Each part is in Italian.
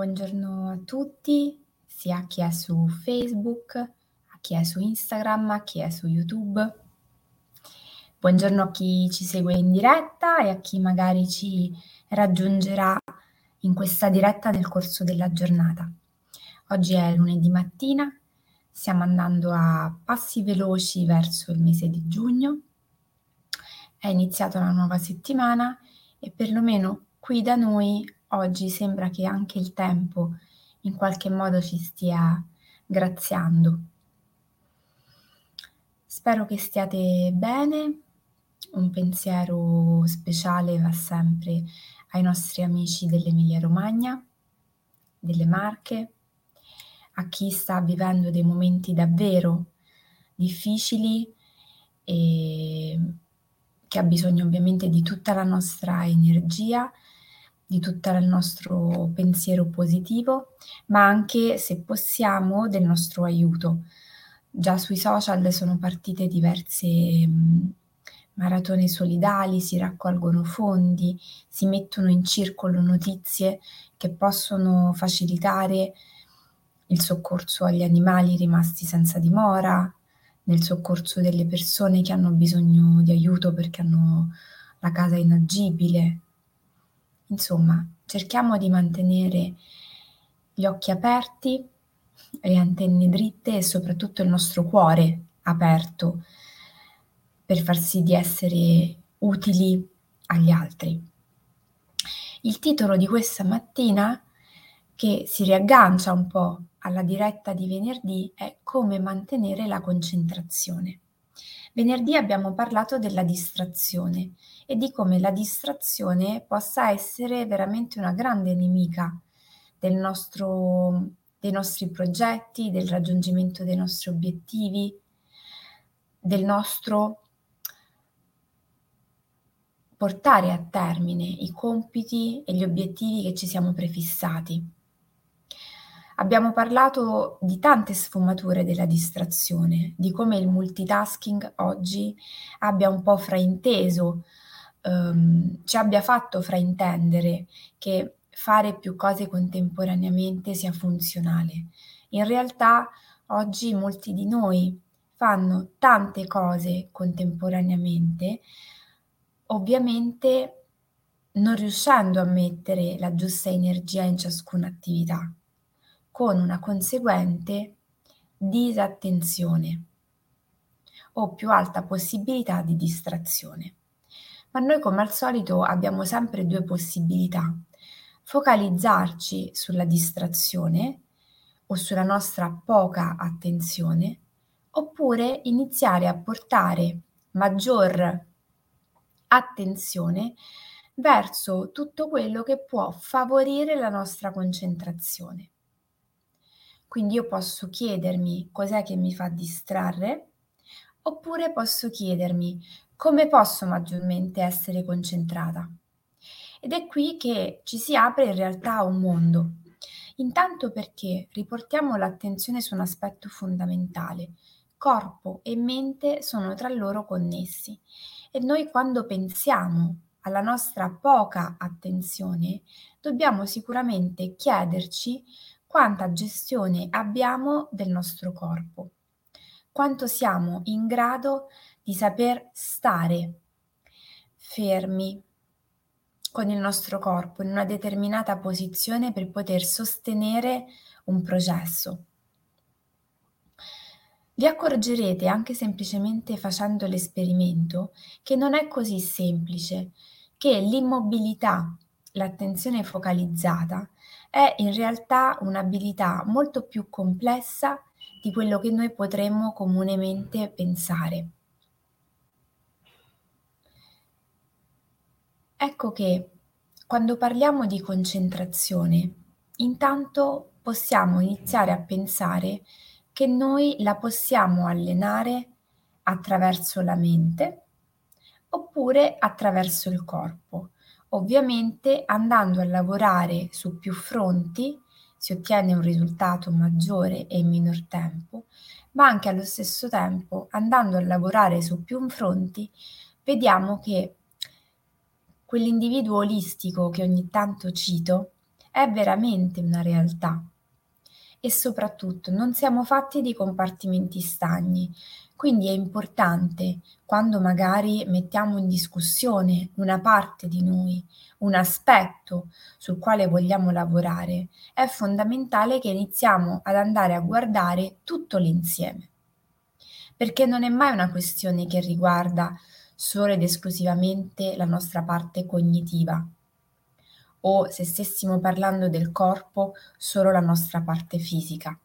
Buongiorno a tutti, sia a chi è su Facebook, a chi è su Instagram, a chi è su YouTube. Buongiorno a chi ci segue in diretta e a chi magari ci raggiungerà in questa diretta nel corso della giornata. Oggi è lunedì mattina, stiamo andando a passi veloci verso il mese di giugno. È iniziata una nuova settimana e perlomeno qui da noi oggi sembra che anche il tempo in qualche modo ci stia graziando. Spero che stiate bene. Un pensiero speciale va sempre ai nostri amici dell'Emilia Romagna, delle Marche, a chi sta vivendo dei momenti davvero difficili e che ha bisogno ovviamente di tutta la nostra energia di tutto il nostro pensiero positivo, ma anche, se possiamo, del nostro aiuto. Già sui social sono partite diverse mh, maratone solidali, si raccolgono fondi, si mettono in circolo notizie che possono facilitare il soccorso agli animali rimasti senza dimora, nel soccorso delle persone che hanno bisogno di aiuto perché hanno la casa inagibile, Insomma, cerchiamo di mantenere gli occhi aperti, le antenne dritte e soprattutto il nostro cuore aperto per far sì di essere utili agli altri. Il titolo di questa mattina, che si riaggancia un po' alla diretta di venerdì, è Come mantenere la concentrazione. Venerdì abbiamo parlato della distrazione e di come la distrazione possa essere veramente una grande nemica del nostro, dei nostri progetti, del raggiungimento dei nostri obiettivi, del nostro portare a termine i compiti e gli obiettivi che ci siamo prefissati. Abbiamo parlato di tante sfumature della distrazione, di come il multitasking oggi abbia un po' frainteso, ehm, ci abbia fatto fraintendere che fare più cose contemporaneamente sia funzionale. In realtà oggi molti di noi fanno tante cose contemporaneamente, ovviamente non riuscendo a mettere la giusta energia in ciascuna attività con una conseguente disattenzione o più alta possibilità di distrazione. Ma noi come al solito abbiamo sempre due possibilità. Focalizzarci sulla distrazione o sulla nostra poca attenzione oppure iniziare a portare maggior attenzione verso tutto quello che può favorire la nostra concentrazione. Quindi io posso chiedermi cos'è che mi fa distrarre, oppure posso chiedermi come posso maggiormente essere concentrata. Ed è qui che ci si apre in realtà un mondo. Intanto perché riportiamo l'attenzione su un aspetto fondamentale. Corpo e mente sono tra loro connessi e noi quando pensiamo alla nostra poca attenzione dobbiamo sicuramente chiederci quanta gestione abbiamo del nostro corpo, quanto siamo in grado di saper stare fermi con il nostro corpo in una determinata posizione per poter sostenere un processo. Vi accorgerete anche semplicemente facendo l'esperimento che non è così semplice, che l'immobilità, l'attenzione focalizzata è in realtà un'abilità molto più complessa di quello che noi potremmo comunemente pensare. Ecco che quando parliamo di concentrazione, intanto possiamo iniziare a pensare che noi la possiamo allenare attraverso la mente oppure attraverso il corpo. Ovviamente andando a lavorare su più fronti si ottiene un risultato maggiore e in minor tempo, ma anche allo stesso tempo andando a lavorare su più fronti vediamo che quell'individuo olistico che ogni tanto cito è veramente una realtà. E soprattutto non siamo fatti di compartimenti stagni, quindi è importante, quando magari mettiamo in discussione una parte di noi, un aspetto sul quale vogliamo lavorare, è fondamentale che iniziamo ad andare a guardare tutto l'insieme. Perché non è mai una questione che riguarda solo ed esclusivamente la nostra parte cognitiva o se stessimo parlando del corpo solo la nostra parte fisica.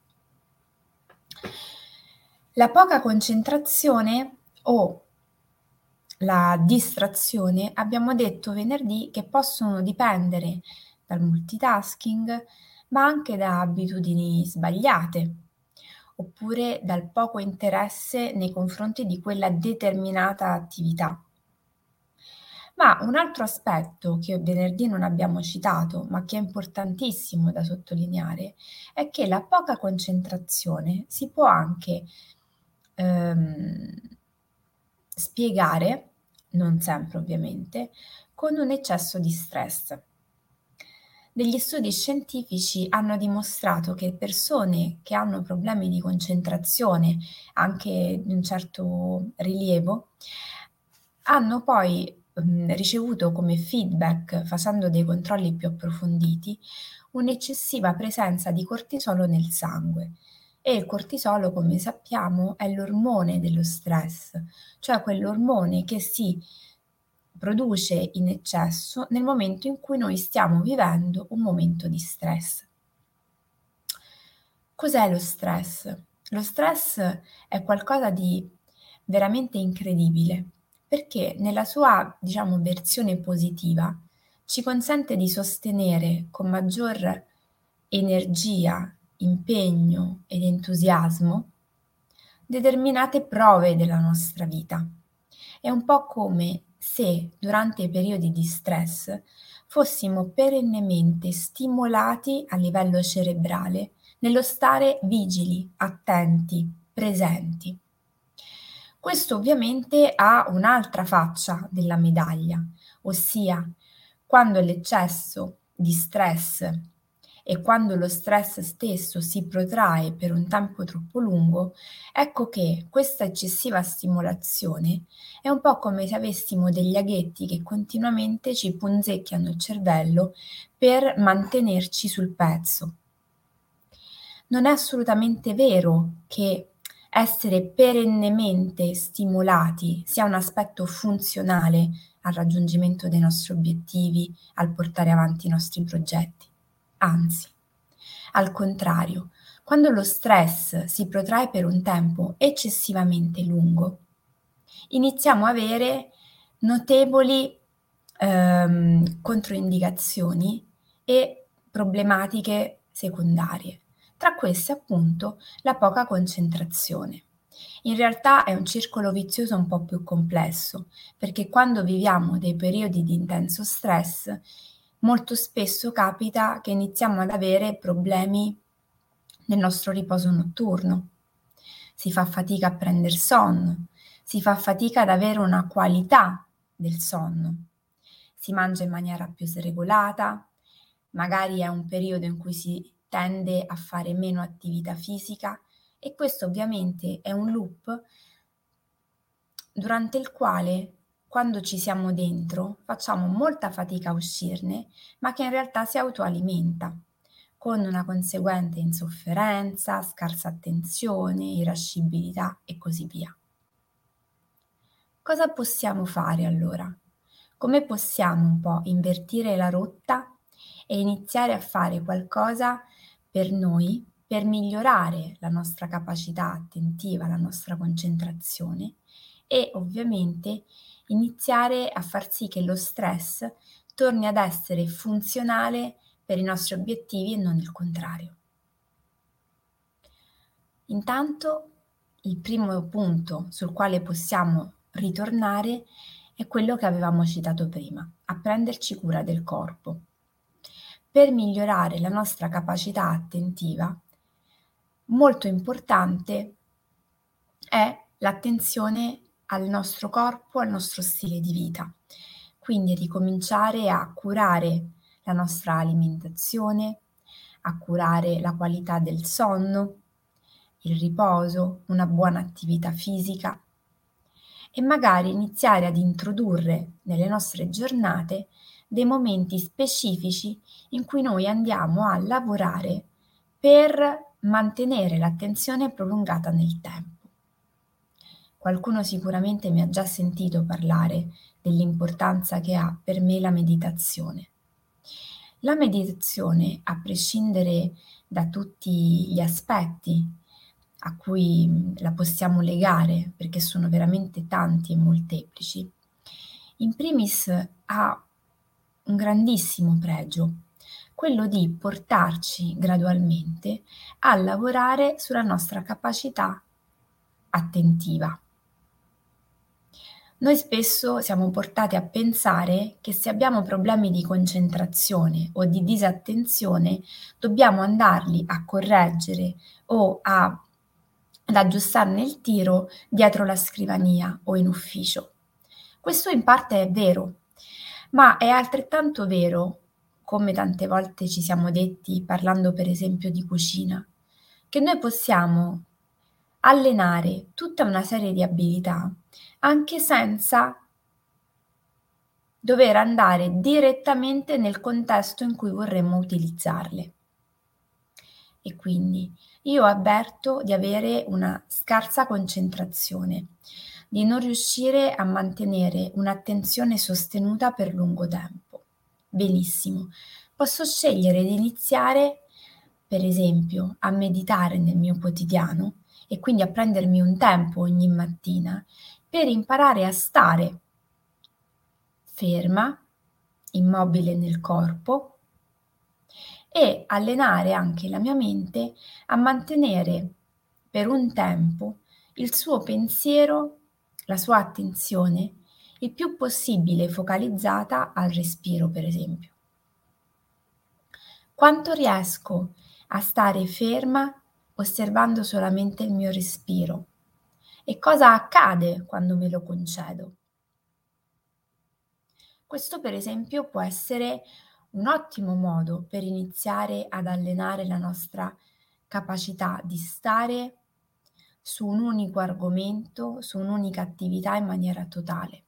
La poca concentrazione o la distrazione abbiamo detto venerdì che possono dipendere dal multitasking, ma anche da abitudini sbagliate, oppure dal poco interesse nei confronti di quella determinata attività. Ma un altro aspetto che venerdì non abbiamo citato, ma che è importantissimo da sottolineare, è che la poca concentrazione si può anche ehm, spiegare, non sempre ovviamente, con un eccesso di stress. Degli studi scientifici hanno dimostrato che persone che hanno problemi di concentrazione, anche di un certo rilievo, hanno poi ricevuto come feedback, facendo dei controlli più approfonditi, un'eccessiva presenza di cortisolo nel sangue, e il cortisolo, come sappiamo, è l'ormone dello stress, cioè quell'ormone che si produce in eccesso nel momento in cui noi stiamo vivendo un momento di stress. Cos'è lo stress? Lo stress è qualcosa di veramente incredibile perché nella sua, diciamo, versione positiva ci consente di sostenere con maggior energia impegno ed entusiasmo determinate prove della nostra vita. È un po' come se durante i periodi di stress fossimo perennemente stimolati a livello cerebrale nello stare vigili, attenti, presenti. Questo ovviamente ha un'altra faccia della medaglia, ossia quando l'eccesso di stress e quando lo stress stesso si protrae per un tempo troppo lungo, ecco che questa eccessiva stimolazione è un po' come se avessimo degli aghetti che continuamente ci punzecchiano il cervello per mantenerci sul pezzo. Non è assolutamente vero che essere perennemente stimolati sia un aspetto funzionale al raggiungimento dei nostri obiettivi, al portare avanti i nostri progetti. Anzi, al contrario, quando lo stress si protrae per un tempo eccessivamente lungo, iniziamo a avere notevoli ehm, controindicazioni e problematiche secondarie. Tra queste appunto la poca concentrazione. In realtà è un circolo vizioso un po' più complesso, perché quando viviamo dei periodi di intenso stress molto spesso capita che iniziamo ad avere problemi nel nostro riposo notturno. Si fa fatica a prendere sonno, si fa fatica ad avere una qualità del sonno. Si mangia in maniera più sregolata, magari è un periodo in cui si tende a fare meno attività fisica e questo ovviamente è un loop durante il quale quando ci siamo dentro facciamo molta fatica a uscirne, ma che in realtà si autoalimenta, con una conseguente insofferenza, scarsa attenzione, irascibilità e così via. Cosa possiamo fare allora? Come possiamo un po' invertire la rotta e iniziare a fare qualcosa per noi, per migliorare la nostra capacità attentiva, la nostra concentrazione e ovviamente iniziare a far sì che lo stress torni ad essere funzionale per i nostri obiettivi e non il contrario. Intanto il primo punto sul quale possiamo ritornare è quello che avevamo citato prima, a prenderci cura del corpo. Per migliorare la nostra capacità attentiva, molto importante è l'attenzione al nostro corpo, al nostro stile di vita. Quindi ricominciare a curare la nostra alimentazione, a curare la qualità del sonno, il riposo, una buona attività fisica e magari iniziare ad introdurre nelle nostre giornate dei momenti specifici in cui noi andiamo a lavorare per mantenere l'attenzione prolungata nel tempo. Qualcuno sicuramente mi ha già sentito parlare dell'importanza che ha per me la meditazione. La meditazione, a prescindere da tutti gli aspetti a cui la possiamo legare, perché sono veramente tanti e molteplici, in primis ha un grandissimo pregio, quello di portarci gradualmente a lavorare sulla nostra capacità attentiva. Noi spesso siamo portati a pensare che se abbiamo problemi di concentrazione o di disattenzione dobbiamo andarli a correggere o a, ad aggiustarne il tiro dietro la scrivania o in ufficio. Questo in parte è vero, ma è altrettanto vero, come tante volte ci siamo detti parlando per esempio di cucina, che noi possiamo allenare tutta una serie di abilità anche senza dover andare direttamente nel contesto in cui vorremmo utilizzarle. E quindi io avverto di avere una scarsa concentrazione, di non riuscire a mantenere un'attenzione sostenuta per lungo tempo. Benissimo, posso scegliere di iniziare, per esempio, a meditare nel mio quotidiano e quindi a prendermi un tempo ogni mattina per imparare a stare ferma, immobile nel corpo e allenare anche la mia mente a mantenere per un tempo il suo pensiero, la sua attenzione il più possibile focalizzata al respiro, per esempio. Quanto riesco a stare ferma osservando solamente il mio respiro e cosa accade quando me lo concedo. Questo per esempio può essere un ottimo modo per iniziare ad allenare la nostra capacità di stare su un unico argomento, su un'unica attività in maniera totale.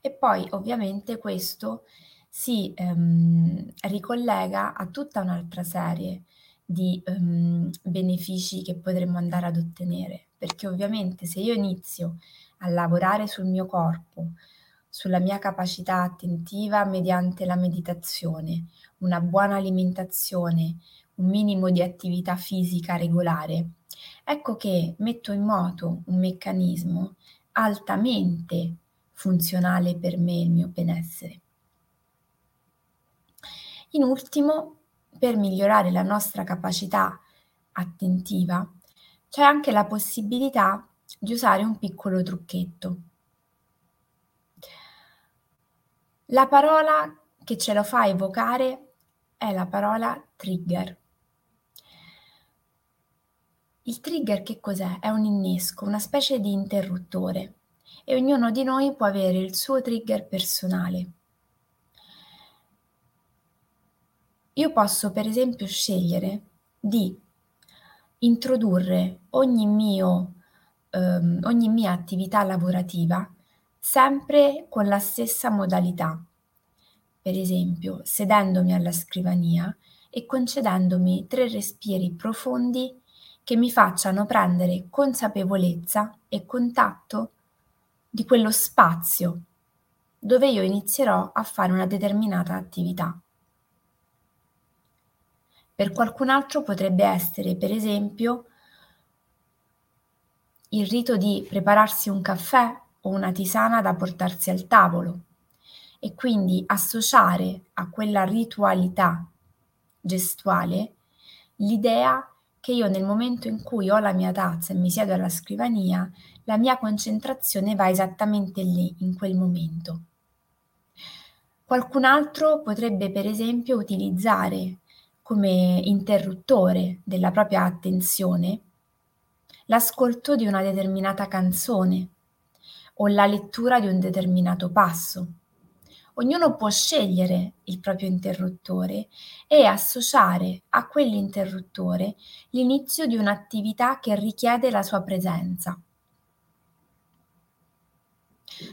E poi ovviamente questo si ehm, ricollega a tutta un'altra serie di ehm, benefici che potremmo andare ad ottenere, perché ovviamente se io inizio a lavorare sul mio corpo, sulla mia capacità attentiva mediante la meditazione, una buona alimentazione, un minimo di attività fisica regolare, ecco che metto in moto un meccanismo altamente funzionale per me e il mio benessere. In ultimo, per migliorare la nostra capacità attentiva, c'è anche la possibilità di usare un piccolo trucchetto. La parola che ce lo fa evocare è la parola trigger. Il trigger che cos'è? È un innesco, una specie di interruttore e ognuno di noi può avere il suo trigger personale. Io posso per esempio scegliere di introdurre ogni mio ehm, ogni mia attività lavorativa sempre con la stessa modalità. Per esempio, sedendomi alla scrivania e concedendomi tre respiri profondi che mi facciano prendere consapevolezza e contatto di quello spazio dove io inizierò a fare una determinata attività. Per qualcun altro potrebbe essere, per esempio, il rito di prepararsi un caffè o una tisana da portarsi al tavolo e quindi associare a quella ritualità gestuale l'idea che io nel momento in cui ho la mia tazza e mi siedo alla scrivania, la mia concentrazione va esattamente lì, in quel momento. Qualcun altro potrebbe per esempio utilizzare come interruttore della propria attenzione l'ascolto di una determinata canzone o la lettura di un determinato passo ognuno può scegliere il proprio interruttore e associare a quell'interruttore l'inizio di un'attività che richiede la sua presenza,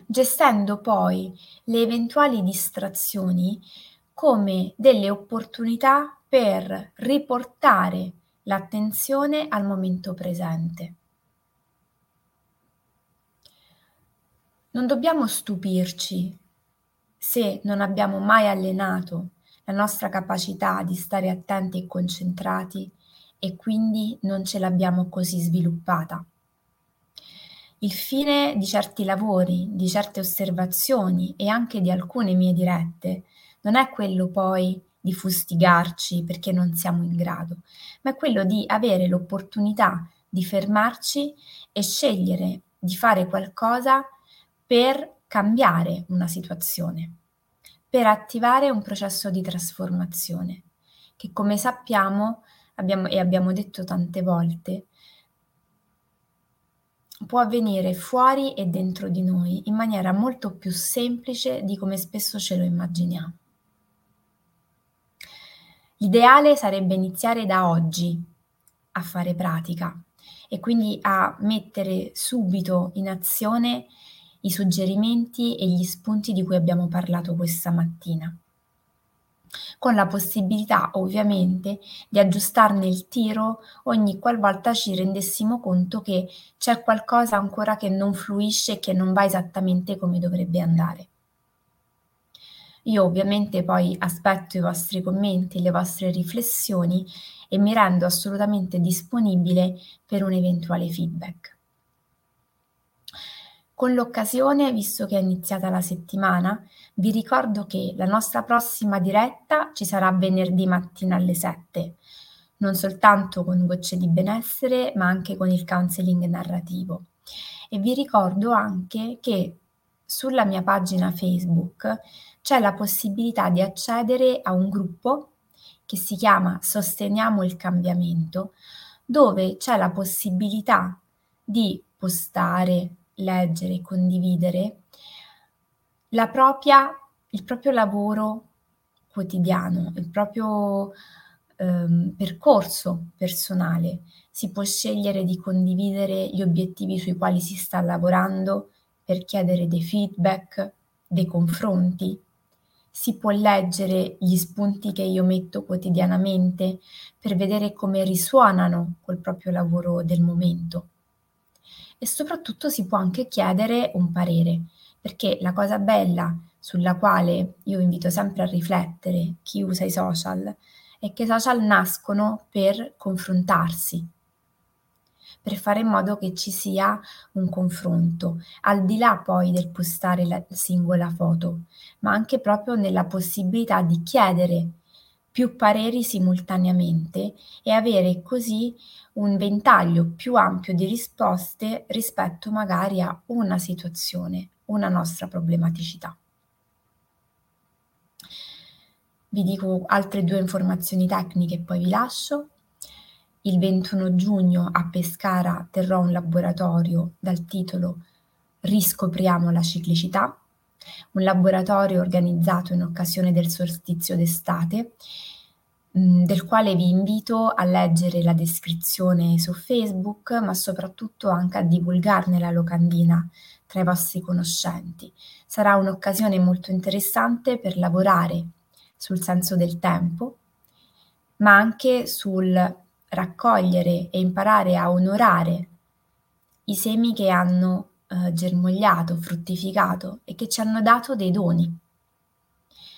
gestendo poi le eventuali distrazioni come delle opportunità per riportare l'attenzione al momento presente. Non dobbiamo stupirci se non abbiamo mai allenato la nostra capacità di stare attenti e concentrati e quindi non ce l'abbiamo così sviluppata. Il fine di certi lavori, di certe osservazioni e anche di alcune mie dirette non è quello poi di fustigarci perché non siamo in grado, ma è quello di avere l'opportunità di fermarci e scegliere di fare qualcosa per cambiare una situazione, per attivare un processo di trasformazione, che come sappiamo abbiamo, e abbiamo detto tante volte, può avvenire fuori e dentro di noi in maniera molto più semplice di come spesso ce lo immaginiamo. L'ideale sarebbe iniziare da oggi a fare pratica e quindi a mettere subito in azione i suggerimenti e gli spunti di cui abbiamo parlato questa mattina, con la possibilità ovviamente di aggiustarne il tiro ogni qualvolta ci rendessimo conto che c'è qualcosa ancora che non fluisce e che non va esattamente come dovrebbe andare. Io ovviamente poi aspetto i vostri commenti, le vostre riflessioni e mi rendo assolutamente disponibile per un eventuale feedback. Con l'occasione, visto che è iniziata la settimana, vi ricordo che la nostra prossima diretta ci sarà venerdì mattina alle 7, non soltanto con Gocce di Benessere, ma anche con il counseling narrativo. E vi ricordo anche che sulla mia pagina Facebook c'è la possibilità di accedere a un gruppo che si chiama Sosteniamo il cambiamento, dove c'è la possibilità di postare, leggere, condividere la propria, il proprio lavoro quotidiano, il proprio ehm, percorso personale. Si può scegliere di condividere gli obiettivi sui quali si sta lavorando per chiedere dei feedback, dei confronti, si può leggere gli spunti che io metto quotidianamente per vedere come risuonano col proprio lavoro del momento. E soprattutto si può anche chiedere un parere, perché la cosa bella sulla quale io invito sempre a riflettere chi usa i social è che i social nascono per confrontarsi, per fare in modo che ci sia un confronto, al di là poi del postare la singola foto, ma anche proprio nella possibilità di chiedere più pareri simultaneamente e avere così un ventaglio più ampio di risposte rispetto magari a una situazione, una nostra problematicità. Vi dico altre due informazioni tecniche e poi vi lascio. Il 21 giugno a Pescara terrò un laboratorio dal titolo Riscopriamo la ciclicità, un laboratorio organizzato in occasione del solstizio d'estate, mm, del quale vi invito a leggere la descrizione su Facebook, ma soprattutto anche a divulgarne la locandina tra i vostri conoscenti. Sarà un'occasione molto interessante per lavorare sul senso del tempo, ma anche sul raccogliere e imparare a onorare i semi che hanno eh, germogliato, fruttificato e che ci hanno dato dei doni.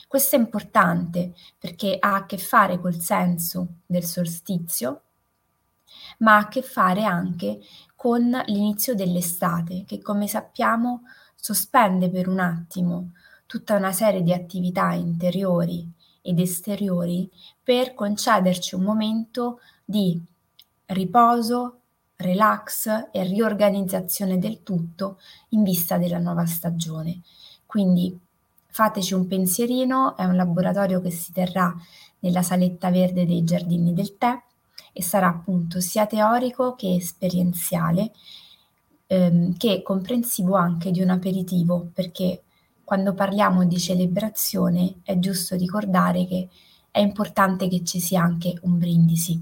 Questo è importante perché ha a che fare col senso del solstizio, ma ha a che fare anche con l'inizio dell'estate, che come sappiamo sospende per un attimo tutta una serie di attività interiori ed esteriori per concederci un momento di riposo, relax e riorganizzazione del tutto in vista della nuova stagione. Quindi fateci un pensierino, è un laboratorio che si terrà nella saletta verde dei giardini del tè e sarà appunto sia teorico che esperienziale, ehm, che comprensivo anche di un aperitivo, perché quando parliamo di celebrazione è giusto ricordare che è importante che ci sia anche un brindisi.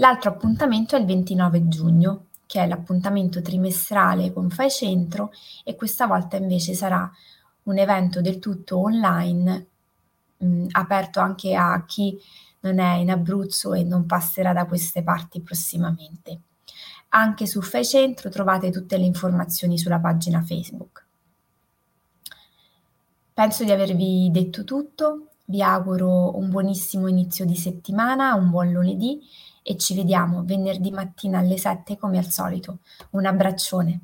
L'altro appuntamento è il 29 giugno, che è l'appuntamento trimestrale con Fai Centro e questa volta invece sarà un evento del tutto online, mh, aperto anche a chi non è in Abruzzo e non passerà da queste parti prossimamente. Anche su Fai Centro trovate tutte le informazioni sulla pagina Facebook. Penso di avervi detto tutto, vi auguro un buonissimo inizio di settimana, un buon lunedì e ci vediamo venerdì mattina alle 7 come al solito. Un abbraccione.